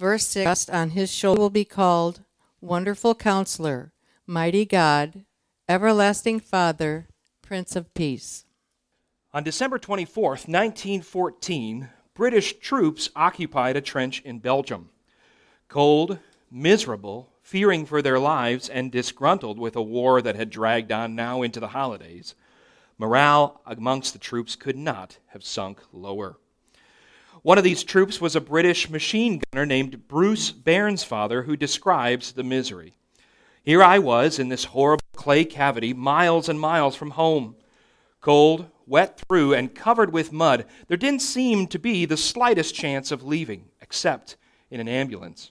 Verse 6 On his shoulder will be called Wonderful Counselor, Mighty God, Everlasting Father, Prince of Peace. On December 24th, 1914, British troops occupied a trench in Belgium. Cold, miserable, fearing for their lives, and disgruntled with a war that had dragged on now into the holidays, morale amongst the troops could not have sunk lower. One of these troops was a British machine gunner named Bruce Bairnsfather, who describes the misery. Here I was in this horrible clay cavity, miles and miles from home. Cold, wet through, and covered with mud, there didn't seem to be the slightest chance of leaving, except in an ambulance.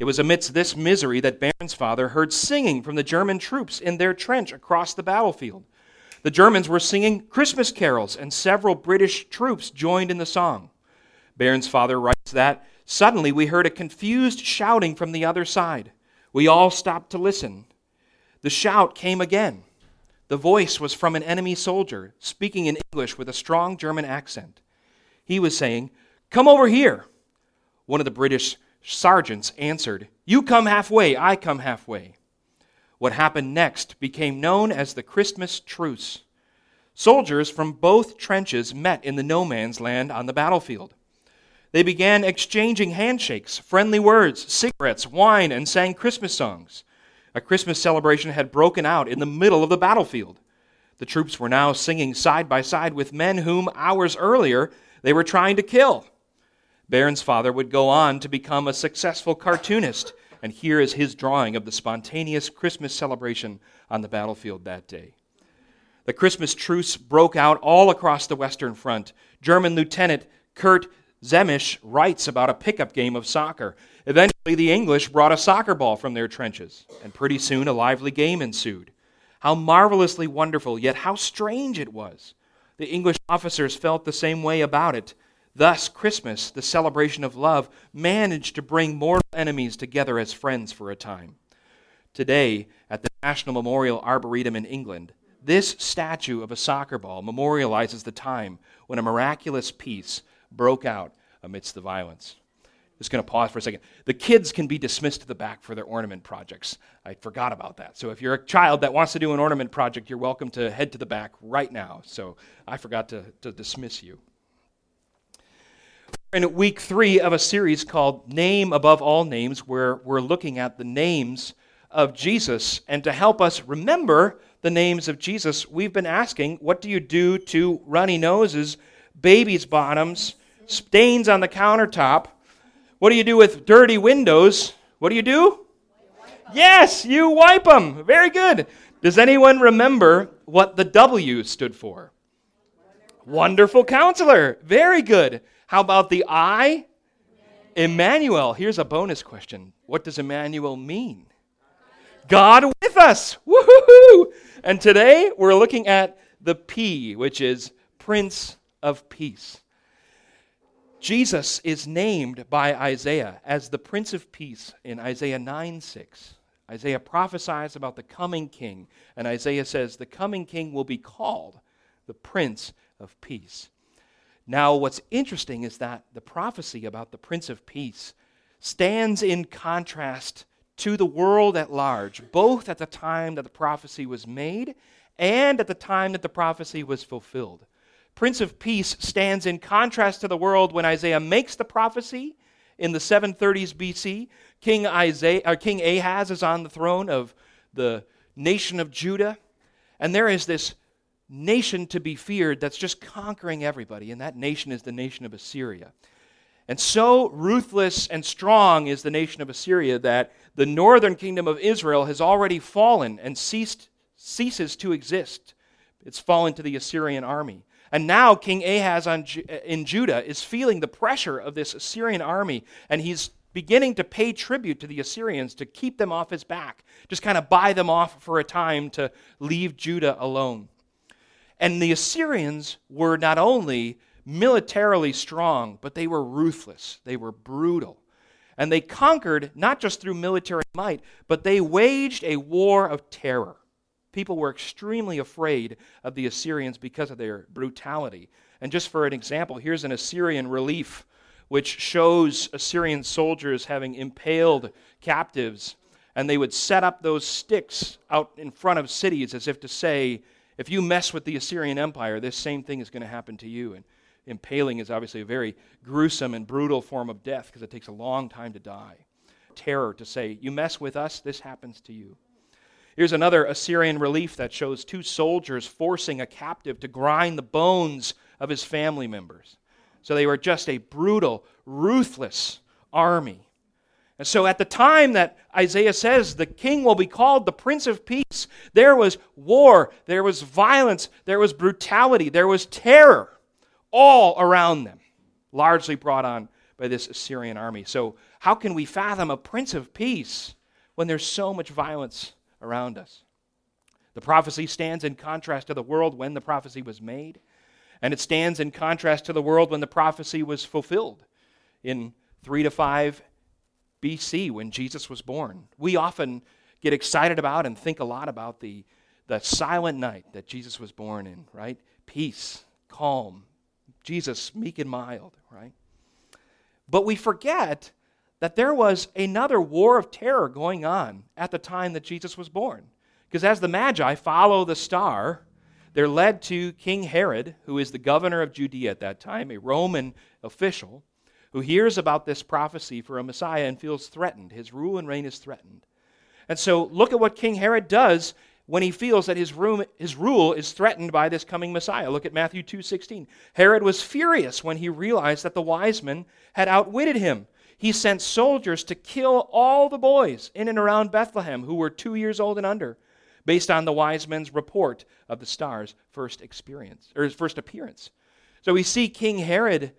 It was amidst this misery that Bairnsfather heard singing from the German troops in their trench across the battlefield. The Germans were singing Christmas carols, and several British troops joined in the song. Bairnsfather writes that suddenly we heard a confused shouting from the other side. We all stopped to listen. The shout came again. The voice was from an enemy soldier, speaking in English with a strong German accent. He was saying, Come over here. One of the British sergeants answered, You come halfway, I come halfway. What happened next became known as the Christmas truce. Soldiers from both trenches met in the no man's land on the battlefield. They began exchanging handshakes, friendly words, cigarettes, wine, and sang Christmas songs. A Christmas celebration had broken out in the middle of the battlefield. The troops were now singing side by side with men whom, hours earlier, they were trying to kill. Bairnsfather would go on to become a successful cartoonist, and here is his drawing of the spontaneous Christmas celebration on the battlefield that day. The Christmas truce broke out all across the Western Front. German Lieutenant Kurt Zehmisch writes about a pickup game of soccer. Eventually, the English brought a soccer ball from their trenches, and pretty soon a lively game ensued. How marvelously wonderful, yet how strange it was. The English officers felt the same way about it. Thus, Christmas, the celebration of love, managed to bring mortal enemies together as friends for a time. Today, at the National Memorial Arboretum in England, this statue of a soccer ball memorializes the time when a miraculous peace broke out amidst the violence. Just going to pause for a second. The kids can be dismissed to the back for their ornament projects. I forgot about that. So if you're a child that wants to do an ornament project, you're welcome to head to the back right now. So I forgot to, to dismiss you. We're in week three of a series called Name Above All Names, where we're looking at the names of Jesus. And to help us remember the names of Jesus, we've been asking, what do you do to runny noses, babies' bottoms, stains on the countertop. What do you do with dirty windows? What do you do? Yes, you wipe them. Very good. Does anyone remember what the W stood for? Wonderful counselor. Very good. How about the I? Emmanuel. Here's a bonus question. What does Emmanuel mean? God with us. Woohoo! And today we're looking at the P, which is Prince of Peace. Jesus is named by Isaiah as the Prince of Peace in Isaiah 9 6. Isaiah prophesies about the coming king, and Isaiah says the coming king will be called the Prince of Peace. Now, what's interesting is that the prophecy about the Prince of Peace stands in contrast to the world at large, both at the time that the prophecy was made and at the time that the prophecy was fulfilled. Prince of Peace stands in contrast to the world when Isaiah makes the prophecy in the 730s BC. King, Isaiah, or King Ahaz is on the throne of the nation of Judah, and there is this nation to be feared that's just conquering everybody, and that nation is the nation of Assyria. And so ruthless and strong is the nation of Assyria that the northern kingdom of Israel has already fallen and ceased, ceases to exist. It's fallen to the Assyrian army. And now King Ahaz on, uh, in Judah is feeling the pressure of this Assyrian army, and he's beginning to pay tribute to the Assyrians to keep them off his back, just kind of buy them off for a time to leave Judah alone. And the Assyrians were not only militarily strong, but they were ruthless, they were brutal. And they conquered not just through military might, but they waged a war of terror. People were extremely afraid of the Assyrians because of their brutality. And just for an example, here's an Assyrian relief which shows Assyrian soldiers having impaled captives. And they would set up those sticks out in front of cities as if to say, if you mess with the Assyrian Empire, this same thing is going to happen to you. And impaling is obviously a very gruesome and brutal form of death because it takes a long time to die. Terror to say, you mess with us, this happens to you. Here's another Assyrian relief that shows two soldiers forcing a captive to grind the bones of his family members. So they were just a brutal, ruthless army. And so at the time that Isaiah says the king will be called the Prince of Peace, there was war, there was violence, there was brutality, there was terror all around them, largely brought on by this Assyrian army. So, how can we fathom a Prince of Peace when there's so much violence around us? The prophecy stands in contrast to the world when the prophecy was made. And it stands in contrast to the world when the prophecy was fulfilled in 3 to 5 BC when Jesus was born. We often get excited about and think a lot about the, the silent night that Jesus was born in, right? Peace, calm, Jesus meek and mild, right? But we forget that there was another war of terror going on at the time that Jesus was born. Because as the Magi follow the star, they're led to King Herod, who is the governor of Judea at that time, a Roman official, who hears about this prophecy for a Messiah and feels threatened. His rule and reign is threatened. And so look at what King Herod does when he feels that his, room, his rule is threatened by this coming Messiah. Look at Matthew 2:16. Herod was furious when he realized that the wise men had outwitted him. He sent soldiers to kill all the boys in and around Bethlehem who were 2 years old and under based on the wise men's report of the star's first experience or his first appearance. So we see King Herod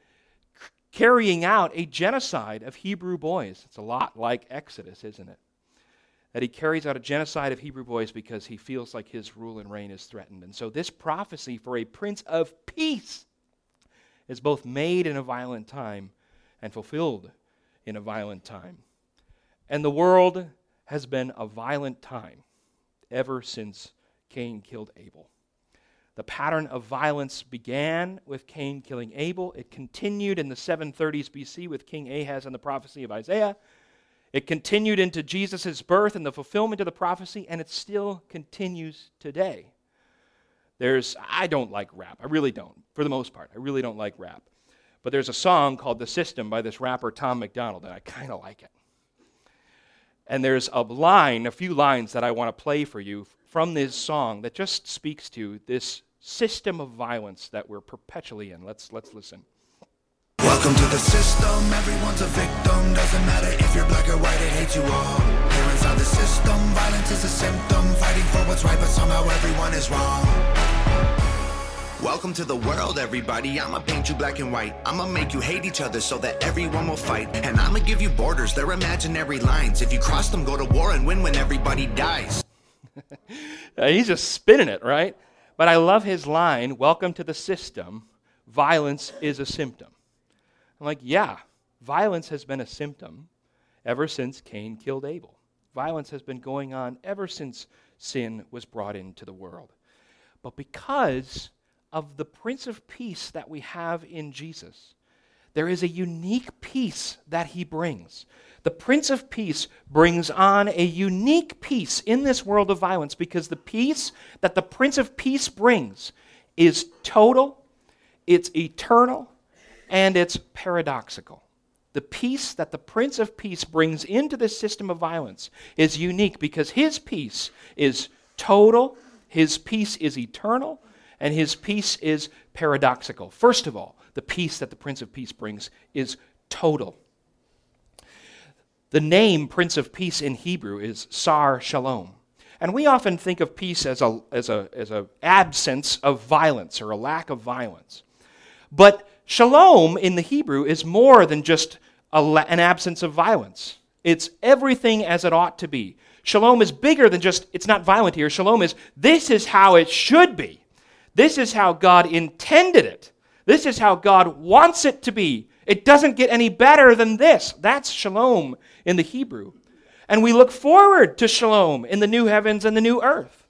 carrying out a genocide of Hebrew boys. It's a lot like Exodus, isn't it? That he carries out a genocide of Hebrew boys because he feels like his rule and reign is threatened. And so this prophecy for a prince of peace is both made in a violent time and fulfilled in a violent time. And the world has been a violent time ever since Cain killed Abel. The pattern of violence began with Cain killing Abel. It continued in the 730s BC with King Ahaz and the prophecy of Isaiah. It continued into Jesus' birth and the fulfillment of the prophecy, and it still continues today. There's, I don't like rap. I really don't, for the most part. I really don't like rap. But there's a song called The System by this rapper Tom MacDonald, and I kind of like it. And there's a line, a few lines that I want to play for you from this song that just speaks to this system of violence that we're perpetually in. Let's, let's listen. Welcome to the system, everyone's a victim. Doesn't matter if you're black or white, it hates you all. Here inside the system, violence is a symptom. Fighting for what's right, but somehow everyone is wrong. Welcome to the world, everybody. I'ma paint you black and white. I'ma make you hate each other so that everyone will fight. And I'ma give you borders, they're imaginary lines. If you cross them, go to war and win when everybody dies. Uh, he's just spinning it, right? But I love his line Welcome to the system. Violence is a symptom. I'm like, yeah, violence has been a symptom ever since Cain killed Abel. Violence has been going on ever since sin was brought into the world. But because of the Prince of Peace that we have in Jesus, there is a unique peace that he brings. The Prince of Peace brings on a unique peace in this world of violence because the peace that the Prince of Peace brings is total, it's eternal, and it's paradoxical. The peace that the Prince of Peace brings into this system of violence is unique because his peace is total, his peace is eternal, and his peace is paradoxical. First of all, the peace that the Prince of Peace brings is total. The name Prince of Peace in Hebrew is Sar Shalom. And we often think of peace as a as a as a absence of violence or a lack of violence. But shalom in the Hebrew is more than just an absence of violence. It's everything as it ought to be. Shalom is bigger than just it's not violent here. Shalom is this is how it should be. This is how God intended it. This is how God wants it to be. It doesn't get any better than this. That's shalom in the Hebrew. And we look forward to shalom in the new heavens and the new earth.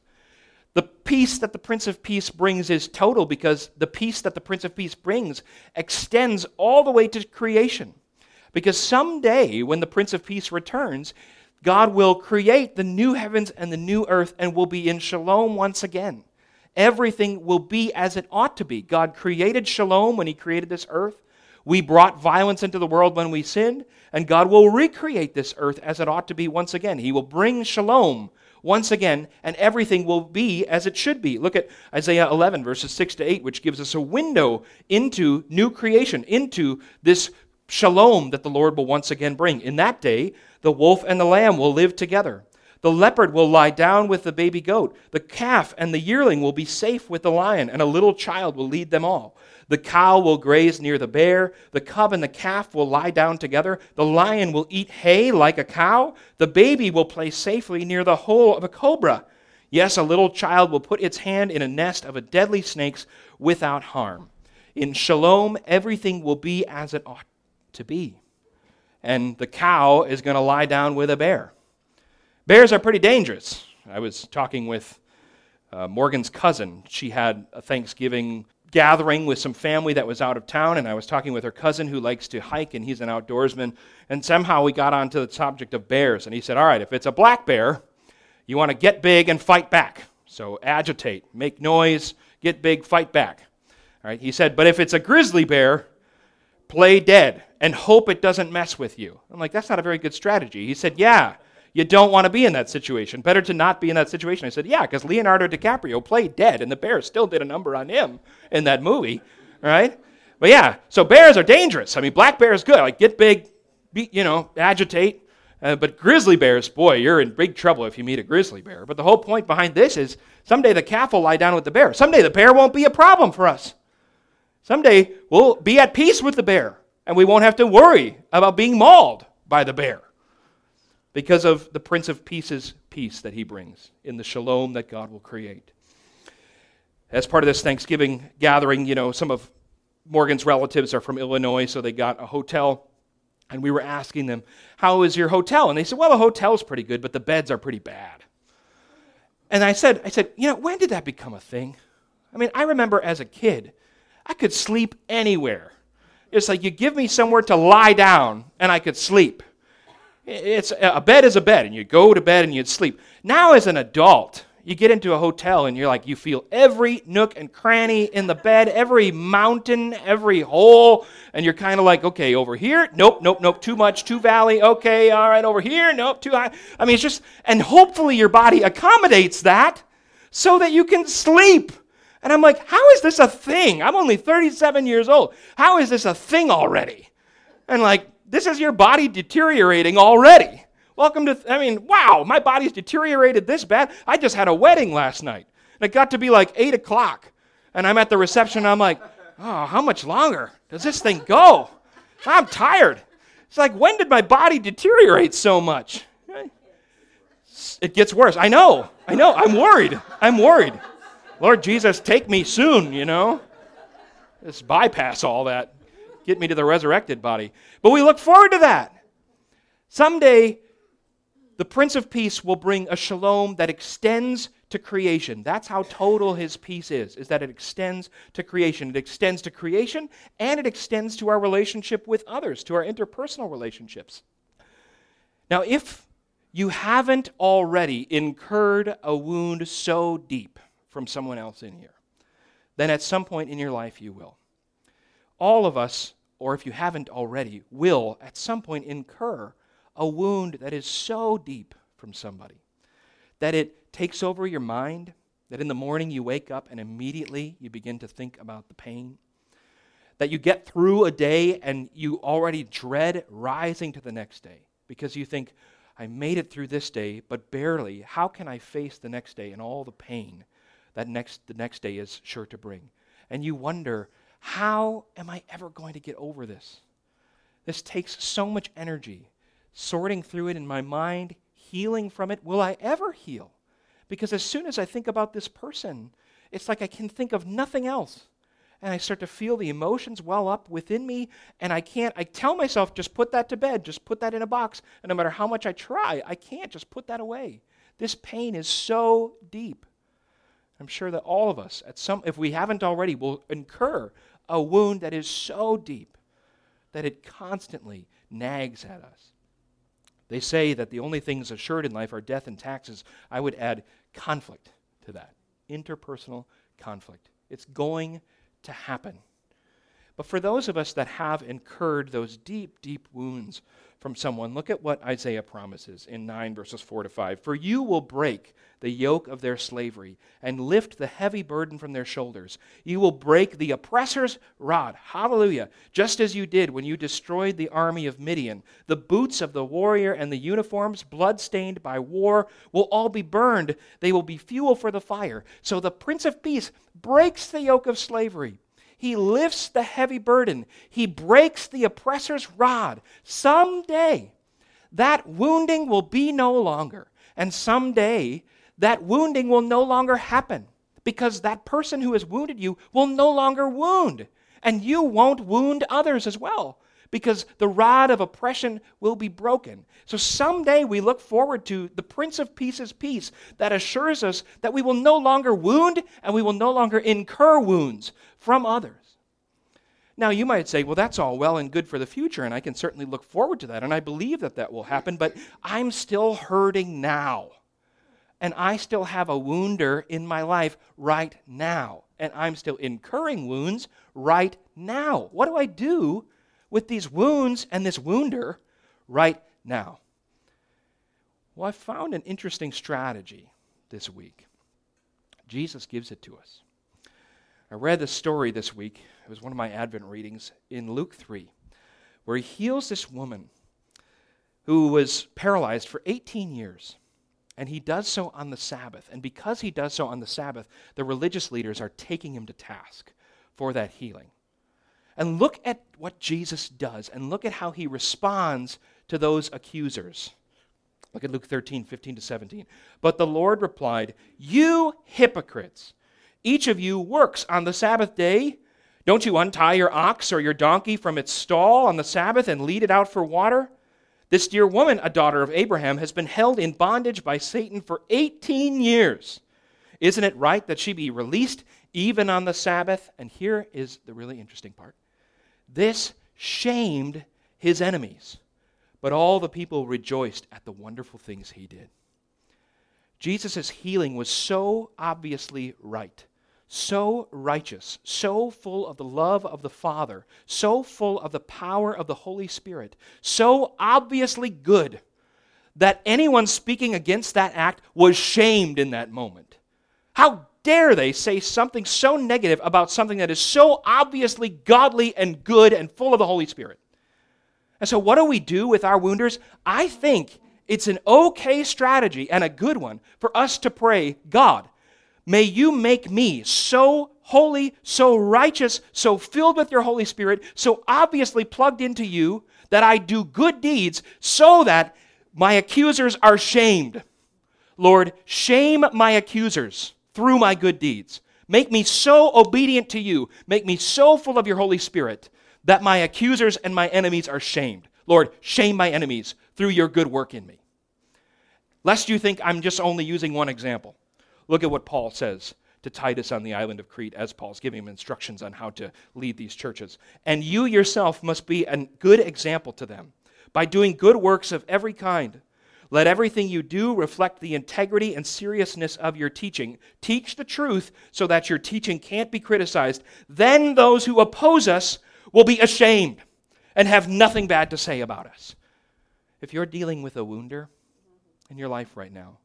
The peace that the Prince of Peace brings is total because the peace that the Prince of Peace brings extends all the way to creation. Because someday, when the Prince of Peace returns, God will create the new heavens and the new earth and will be in shalom once again. Everything will be as it ought to be. God created shalom when He created this earth. We brought violence into the world when we sinned, and God will recreate this earth as it ought to be once again. He will bring shalom once again, and everything will be as it should be. Look at Isaiah 11, verses 6 to 8, which gives us a window into new creation, into this shalom that the Lord will once again bring. In that day, the wolf and the lamb will live together. The leopard will lie down with the baby goat. The calf and the yearling will be safe with the lion, and a little child will lead them all. The cow will graze near the bear. The cub and the calf will lie down together. The lion will eat hay like a cow. The baby will play safely near the hole of a cobra. Yes, a little child will put its hand in a nest of a deadly snakes without harm. In shalom, everything will be as it ought to be. And the cow is going to lie down with a bear. Bears are pretty dangerous. I was talking with uh, Morgan's cousin. She had a Thanksgiving gathering with some family that was out of town, and I was talking with her cousin who likes to hike, and he's an outdoorsman. And somehow we got onto the subject of bears, and he said, All right, if it's a black bear, you want to get big and fight back. So agitate, make noise, get big, fight back. All right, he said, But if it's a grizzly bear, play dead and hope it doesn't mess with you. I'm like, That's not a very good strategy. He said, Yeah you don't want to be in that situation. Better to not be in that situation. I said, yeah, because Leonardo DiCaprio played dead, and the Bears still did a number on him in that movie, right? But yeah, so bears are dangerous. I mean, black bear is good. Like, get big, be, you know, agitate. Uh, but grizzly bears, boy, you're in big trouble if you meet a grizzly bear. But the whole point behind this is someday the calf will lie down with the bear. Someday the bear won't be a problem for us. Someday we'll be at peace with the bear, and we won't have to worry about being mauled by the bear because of the Prince of Peace's peace that he brings in the shalom that God will create. As part of this Thanksgiving gathering, you know, some of Morgan's relatives are from Illinois, so they got a hotel. And we were asking them, How is your hotel? And they said, Well, the hotel's pretty good, but the beds are pretty bad. And I said, I said, you know, when did that become a thing? I mean, I remember as a kid, I could sleep anywhere. It's like you give me somewhere to lie down and I could sleep. It's a bed is a bed, and you go to bed and you'd sleep. Now, as an adult, you get into a hotel and you're like, you feel every nook and cranny in the bed, every mountain, every hole, and you're kind of like, okay, over here, nope, nope, nope, too much, too valley, okay, all right, over here, nope, too high. I mean, it's just, and hopefully your body accommodates that so that you can sleep. And I'm like, how is this a thing? I'm only 37 years old. How is this a thing already? And like, this is your body deteriorating already. Welcome to, I mean, wow, my body's deteriorated this bad. I just had a wedding last night. And it got to be like 8 o'clock. And I'm at the reception. and I'm like, oh, how much longer does this thing go? I'm tired. It's like, when did my body deteriorate so much? It gets worse. I know. I know. I'm worried. I'm worried. Lord Jesus, take me soon, you know? Just bypass all that get me to the resurrected body. But we look forward to that. Someday, the Prince of Peace will bring a shalom that extends to creation. That's how total his peace is, is that it extends to creation. It extends to creation and it extends to our relationship with others, to our interpersonal relationships. Now, if you haven't already incurred a wound so deep from someone else in here, then at some point in your life you will. All of us or if you haven't already, will at some point incur a wound that is so deep from somebody that it takes over your mind, that in the morning you wake up and immediately you begin to think about the pain, that you get through a day and you already dread rising to the next day because you think, I made it through this day, but barely. How can I face the next day and all the pain that next, the next day is sure to bring? And you wonder, how am I ever going to get over this? This takes so much energy. Sorting through it in my mind, healing from it. Will I ever heal? Because as soon as I think about this person, it's like I can think of nothing else. And I start to feel the emotions well up within me, and I can't, I tell myself, just put that to bed, just put that in a box. And no matter how much I try, I can't just put that away. This pain is so deep. I'm sure that all of us, at some, if we haven't already, will incur a wound that is so deep that it constantly nags at us. They say that the only things assured in life are death and taxes. I would add conflict to that interpersonal conflict. It's going to happen. But for those of us that have incurred those deep, deep wounds from someone, look at what Isaiah promises in 9 verses 4 to 5. For you will break the yoke of their slavery and lift the heavy burden from their shoulders. You will break the oppressor's rod. Hallelujah. Just as you did when you destroyed the army of Midian. The boots of the warrior and the uniforms, blood-stained by war, will all be burned. They will be fuel for the fire. So the Prince of Peace breaks the yoke of slavery he lifts the heavy burden. He breaks the oppressor's rod. Someday, that wounding will be no longer. And someday, that wounding will no longer happen because that person who has wounded you will no longer wound. And you won't wound others as well because the rod of oppression will be broken. So someday we look forward to the Prince of Peace's peace that assures us that we will no longer wound and we will no longer incur wounds from others. Now, you might say, well, that's all well and good for the future, and I can certainly look forward to that, and I believe that that will happen, but I'm still hurting now. And I still have a wounder in my life right now. And I'm still incurring wounds right now. What do I do with these wounds and this wounder right now? Well, I found an interesting strategy this week. Jesus gives it to us. I read the story this week. It was one of my Advent readings in Luke 3, where he heals this woman who was paralyzed for 18 years. And he does so on the Sabbath. And because he does so on the Sabbath, the religious leaders are taking him to task for that healing. And look at what Jesus does, and look at how he responds to those accusers. Look at Luke 13, 15 to 17. But the Lord replied, You hypocrites, each of you works on the Sabbath day. Don't you untie your ox or your donkey from its stall on the Sabbath and lead it out for water? This dear woman, a daughter of Abraham, has been held in bondage by Satan for 18 years. Isn't it right that she be released even on the Sabbath? And here is the really interesting part this shamed his enemies, but all the people rejoiced at the wonderful things he did. Jesus' healing was so obviously right, so righteous, so full of the love of the Father, so full of the power of the Holy Spirit, so obviously good that anyone speaking against that act was shamed in that moment. How dare they say something so negative about something that is so obviously godly and good and full of the Holy Spirit? And so, what do we do with our wounders? I think it's an okay strategy and a good one for us to pray God, may you make me so holy, so righteous, so filled with your Holy Spirit, so obviously plugged into you that I do good deeds so that my accusers are shamed. Lord, shame my accusers through my good deeds. Make me so obedient to you. Make me so full of your Holy Spirit that my accusers and my enemies are shamed. Lord, shame my enemies through your good work in me. Lest you think I'm just only using one example, look at what Paul says to Titus on the island of Crete as Paul's giving him instructions on how to lead these churches. And you yourself must be a good example to them by doing good works of every kind let everything you do reflect the integrity and seriousness of your teaching. Teach the truth so that your teaching can't be criticized. Then those who oppose us will be ashamed and have nothing bad to say about us. If you're dealing with a wounder in your life right now,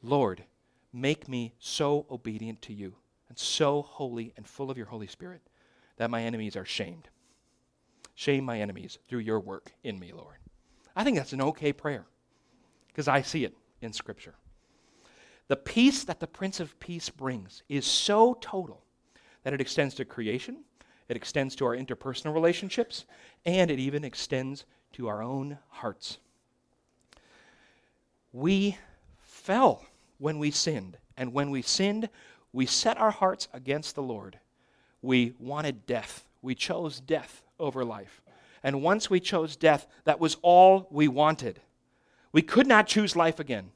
Lord, make me so obedient to you and so holy and full of your Holy Spirit that my enemies are shamed. Shame my enemies through your work in me, Lord. I think that's an okay prayer because I see it in Scripture. The peace that the Prince of Peace brings is so total that it extends to creation, it extends to our interpersonal relationships, and it even extends to our own hearts. We fell when we sinned, and when we sinned, we set our hearts against the Lord. We wanted death. We chose death over life. And once we chose death, that was all we wanted. We could not choose life again.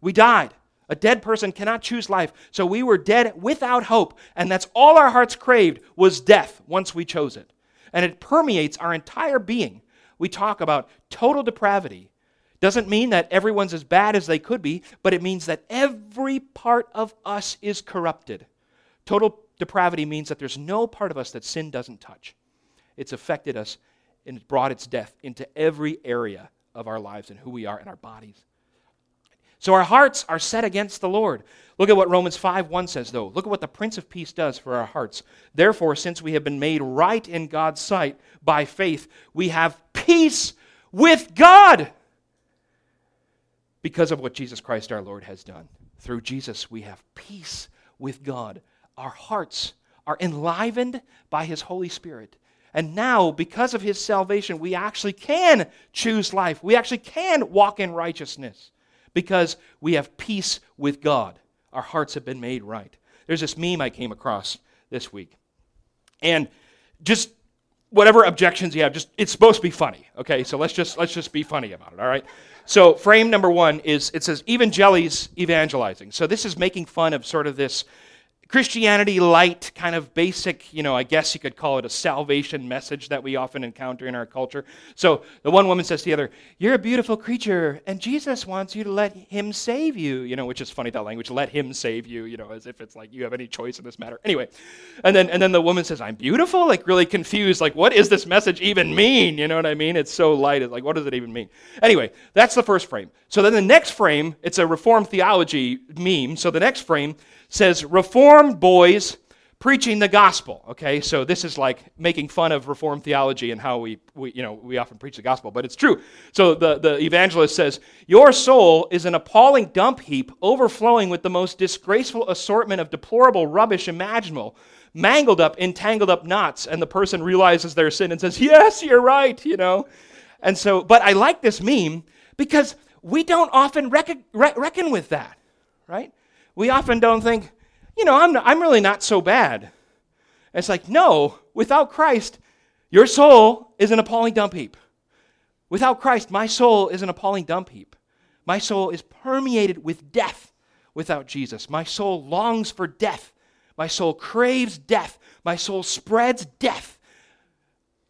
We died. A dead person cannot choose life. So we were dead without hope, and that's all our hearts craved was death once we chose it. And it permeates our entire being. We talk about total depravity. Doesn't mean that everyone's as bad as they could be, but it means that every part of us is corrupted. Total depravity means that there's no part of us that sin doesn't touch. It's affected us and it's brought its death into every area of our lives and who we are and our bodies. So our hearts are set against the Lord. Look at what Romans 5 1 says, though. Look at what the Prince of Peace does for our hearts. Therefore, since we have been made right in God's sight by faith, we have peace with God because of what Jesus Christ our Lord has done. Through Jesus, we have peace with God. Our hearts are enlivened by His Holy Spirit. And now, because of His salvation, we actually can choose life. We actually can walk in righteousness because we have peace with God. Our hearts have been made right. There's this meme I came across this week. And just whatever objections you have, just it's supposed to be funny. Okay, so let's just let's just be funny about it, all right? So frame number one is it says evangeli's evangelizing. So this is making fun of sort of this Christianity light, kind of basic, you know, I guess you could call it a salvation message that we often encounter in our culture. So the one woman says to the other, You're a beautiful creature, and Jesus wants you to let him save you, you know, which is funny, that language, let him save you, you know, as if it's like you have any choice in this matter. Anyway, and then, and then the woman says, I'm beautiful, like really confused, like, what is this message even mean? You know what I mean? It's so light, it's like, what does it even mean? Anyway, that's the first frame. So then the next frame, it's a Reformed theology meme. So the next frame says Reformed boys preaching the gospel. Okay, so this is like making fun of Reformed theology and how we, we, you know, we often preach the gospel, but it's true. So the, the evangelist says, Your soul is an appalling dump heap overflowing with the most disgraceful assortment of deplorable rubbish imaginable, mangled up, entangled up knots. And the person realizes their sin and says, Yes, you're right, you know. And so, but I like this meme because we don't often reckon, reckon with that, right? We often don't think, you know, I'm, not, I'm really not so bad. It's like, no, without Christ, your soul is an appalling dump heap. Without Christ, my soul is an appalling dump heap. My soul is permeated with death without Jesus. My soul longs for death. My soul craves death. My soul spreads death.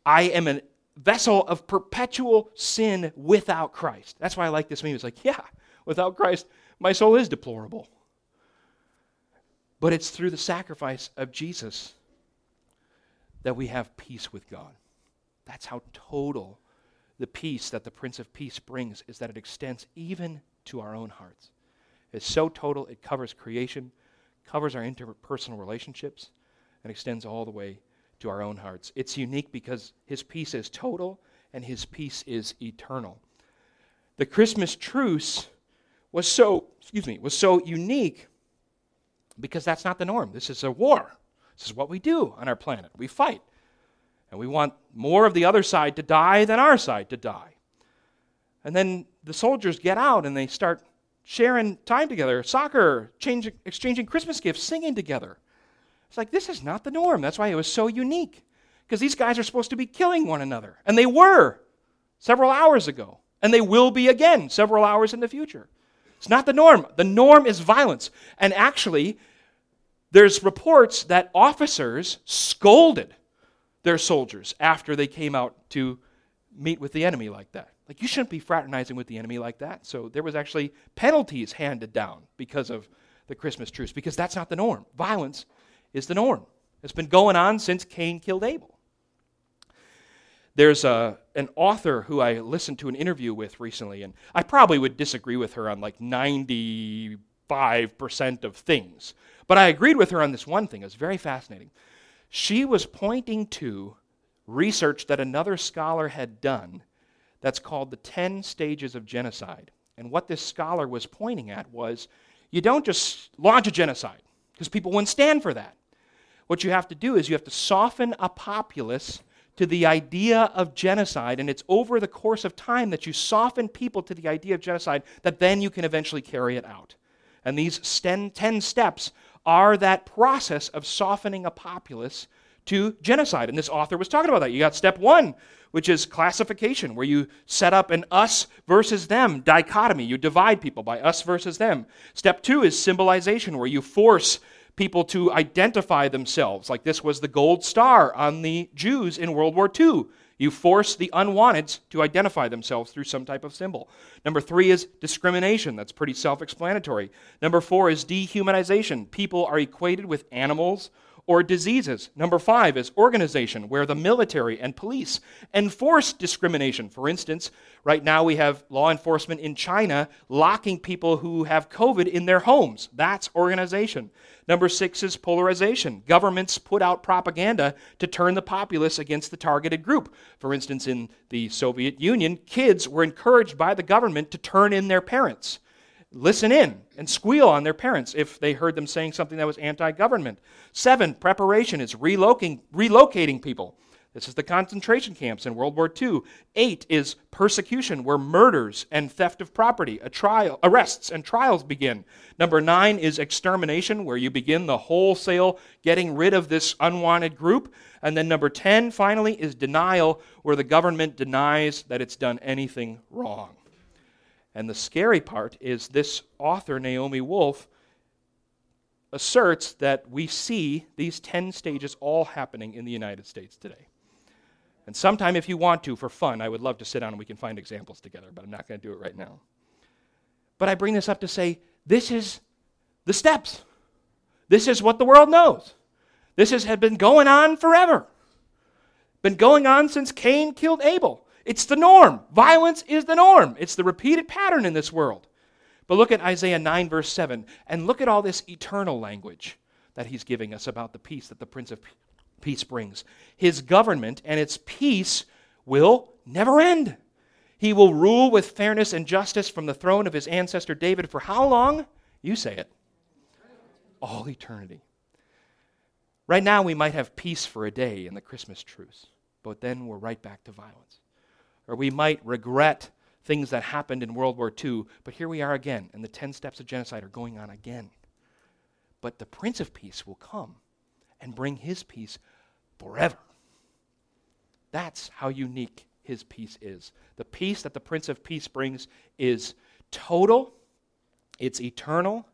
I am a vessel of perpetual sin without Christ. That's why I like this meme. It's like, yeah, without Christ, my soul is deplorable. But it's through the sacrifice of Jesus that we have peace with God. That's how total the peace that the Prince of Peace brings is that it extends even to our own hearts. It's so total, it covers creation, covers our interpersonal relationships, and extends all the way to our own hearts. It's unique because his peace is total and his peace is eternal. The Christmas truce was so, excuse me, was so unique because that's not the norm. This is a war. This is what we do on our planet. We fight. And we want more of the other side to die than our side to die. And then the soldiers get out and they start sharing time together, soccer, exchanging Christmas gifts, singing together. It's like, this is not the norm. That's why it was so unique. Because these guys are supposed to be killing one another. And they were several hours ago. And they will be again several hours in the future. It's not the norm. The norm is violence. And actually, there's reports that officers scolded their soldiers after they came out to meet with the enemy like that. Like, you shouldn't be fraternizing with the enemy like that. So there was actually penalties handed down because of the Christmas truce, because that's not the norm. Violence is the norm. It's been going on since Cain killed Abel. There's a, an author who I listened to an interview with recently, and I probably would disagree with her on like 95% of things. But I agreed with her on this one thing. It was very fascinating. She was pointing to research that another scholar had done that's called the 10 stages of genocide. And what this scholar was pointing at was you don't just launch a genocide, because people wouldn't stand for that. What you have to do is you have to soften a populace to the idea of genocide, and it's over the course of time that you soften people to the idea of genocide that then you can eventually carry it out. And these 10 steps are that process of softening a populace to genocide. And this author was talking about that. You got step one, which is classification, where you set up an us versus them dichotomy. You divide people by us versus them. Step two is symbolization, where you force people to identify themselves. Like this was the gold star on the Jews in World War II. You force the unwanted to identify themselves through some type of symbol. Number three is discrimination. That's pretty self explanatory. Number four is dehumanization. People are equated with animals or diseases. Number five is organization, where the military and police enforce discrimination. For instance, right now we have law enforcement in China locking people who have COVID in their homes. That's organization. Number six is polarization. Governments put out propaganda to turn the populace against the targeted group. For instance, in the Soviet Union, kids were encouraged by the government to turn in their parents listen in and squeal on their parents if they heard them saying something that was anti government. Seven, preparation is relocating, relocating people. This is the concentration camps in World War II. Eight is persecution, where murders and theft of property, a trial, arrests and trials begin. Number nine is extermination, where you begin the wholesale getting rid of this unwanted group. And then number 10, finally, is denial, where the government denies that it's done anything wrong. And the scary part is this author, Naomi Wolf, asserts that we see these 10 stages all happening in the United States today. And sometime, if you want to, for fun, I would love to sit down and we can find examples together, but I'm not going to do it right now. But I bring this up to say this is the steps. This is what the world knows. This has been going on forever. Been going on since Cain killed Abel. It's the norm. Violence is the norm. It's the repeated pattern in this world. But look at Isaiah 9, verse 7, and look at all this eternal language that he's giving us about the peace that the Prince of Peace brings. His government and its peace will never end. He will rule with fairness and justice from the throne of his ancestor David for how long? You say it. All eternity. Right now, we might have peace for a day in the Christmas truce, but then we're right back to violence or we might regret things that happened in World War II, but here we are again, and the 10 steps of genocide are going on again. But the Prince of Peace will come and bring his peace forever. That's how unique his peace is. The peace that the Prince of Peace brings is total, it's eternal,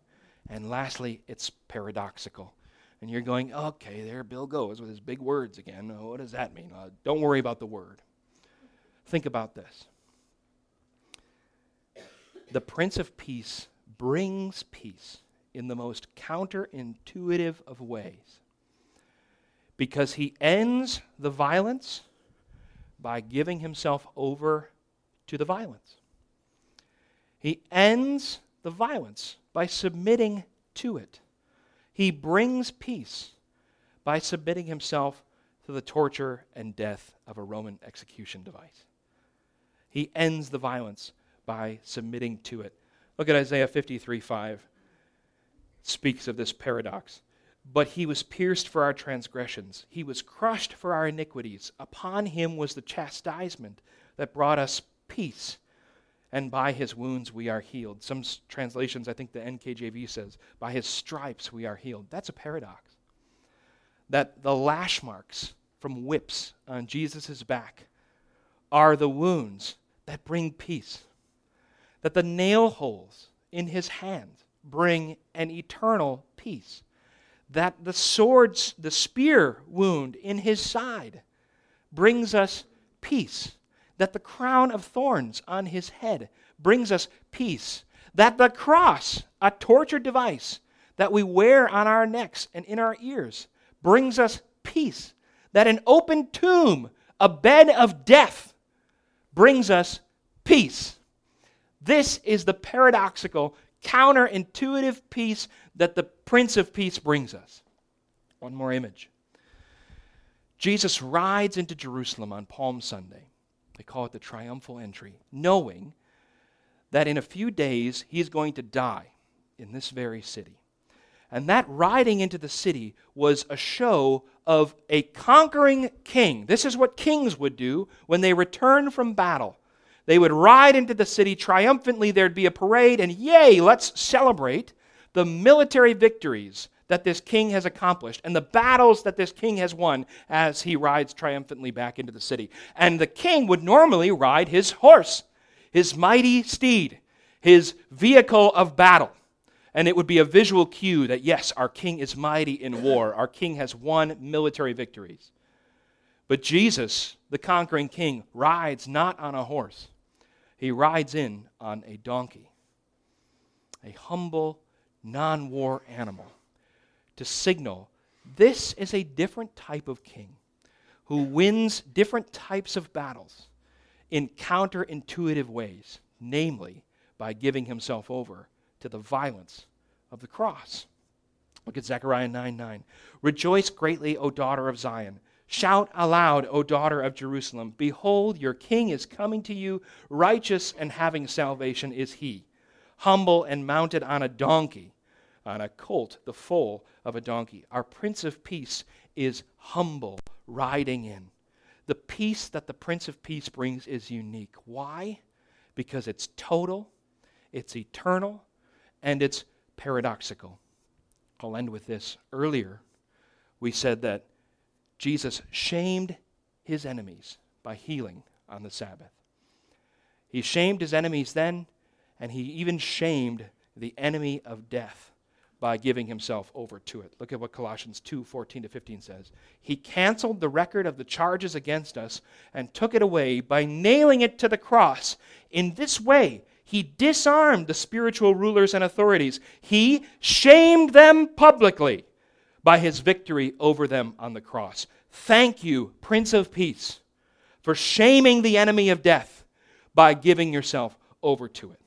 and lastly, it's paradoxical. And you're going, okay, there Bill goes with his big words again. Oh, what does that mean? Uh, don't worry about the word. Think about this. The Prince of Peace brings peace in the most counterintuitive of ways because he ends the violence by giving himself over to the violence. He ends the violence by submitting to it. He brings peace by submitting himself to the torture and death of a Roman execution device. He ends the violence by submitting to it. Look at Isaiah 53 5. It speaks of this paradox. But he was pierced for our transgressions, he was crushed for our iniquities. Upon him was the chastisement that brought us peace, and by his wounds we are healed. Some translations, I think the NKJV says, by his stripes we are healed. That's a paradox. That the lash marks from whips on Jesus' back are the wounds that bring peace, that the nail holes in his hands bring an eternal peace, that the sword's, the spear wound in his side brings us peace, that the crown of thorns on his head brings us peace, that the cross, a torture device that we wear on our necks and in our ears, brings us peace, that an open tomb, a bed of death, brings us peace. This is the paradoxical, counterintuitive peace that the Prince of Peace brings us. One more image. Jesus rides into Jerusalem on Palm Sunday. They call it the triumphal entry, knowing that in a few days he is going to die in this very city. And that riding into the city was a show of a conquering king. This is what kings would do when they return from battle. They would ride into the city triumphantly. There'd be a parade, and yay, let's celebrate the military victories that this king has accomplished and the battles that this king has won as he rides triumphantly back into the city. And the king would normally ride his horse, his mighty steed, his vehicle of battle. And it would be a visual cue that, yes, our king is mighty in war. Our king has won military victories. But Jesus, the conquering king, rides not on a horse, he rides in on a donkey, a humble, non war animal, to signal this is a different type of king who wins different types of battles in counterintuitive ways, namely by giving himself over to the violence of the cross. Look at Zechariah 9 9. Rejoice greatly, O daughter of Zion. Shout aloud, O daughter of Jerusalem. Behold, your king is coming to you. Righteous and having salvation is he. Humble and mounted on a donkey, on a colt, the foal of a donkey. Our Prince of Peace is humble, riding in. The peace that the Prince of Peace brings is unique. Why? Because it's total, it's eternal, and it's paradoxical. I'll end with this. Earlier, we said that Jesus shamed his enemies by healing on the Sabbath. He shamed his enemies then, and he even shamed the enemy of death by giving himself over to it. Look at what Colossians 2 14 to 15 says. He canceled the record of the charges against us and took it away by nailing it to the cross. In this way, he disarmed the spiritual rulers and authorities. He shamed them publicly by his victory over them on the cross. Thank you, Prince of Peace, for shaming the enemy of death by giving yourself over to it.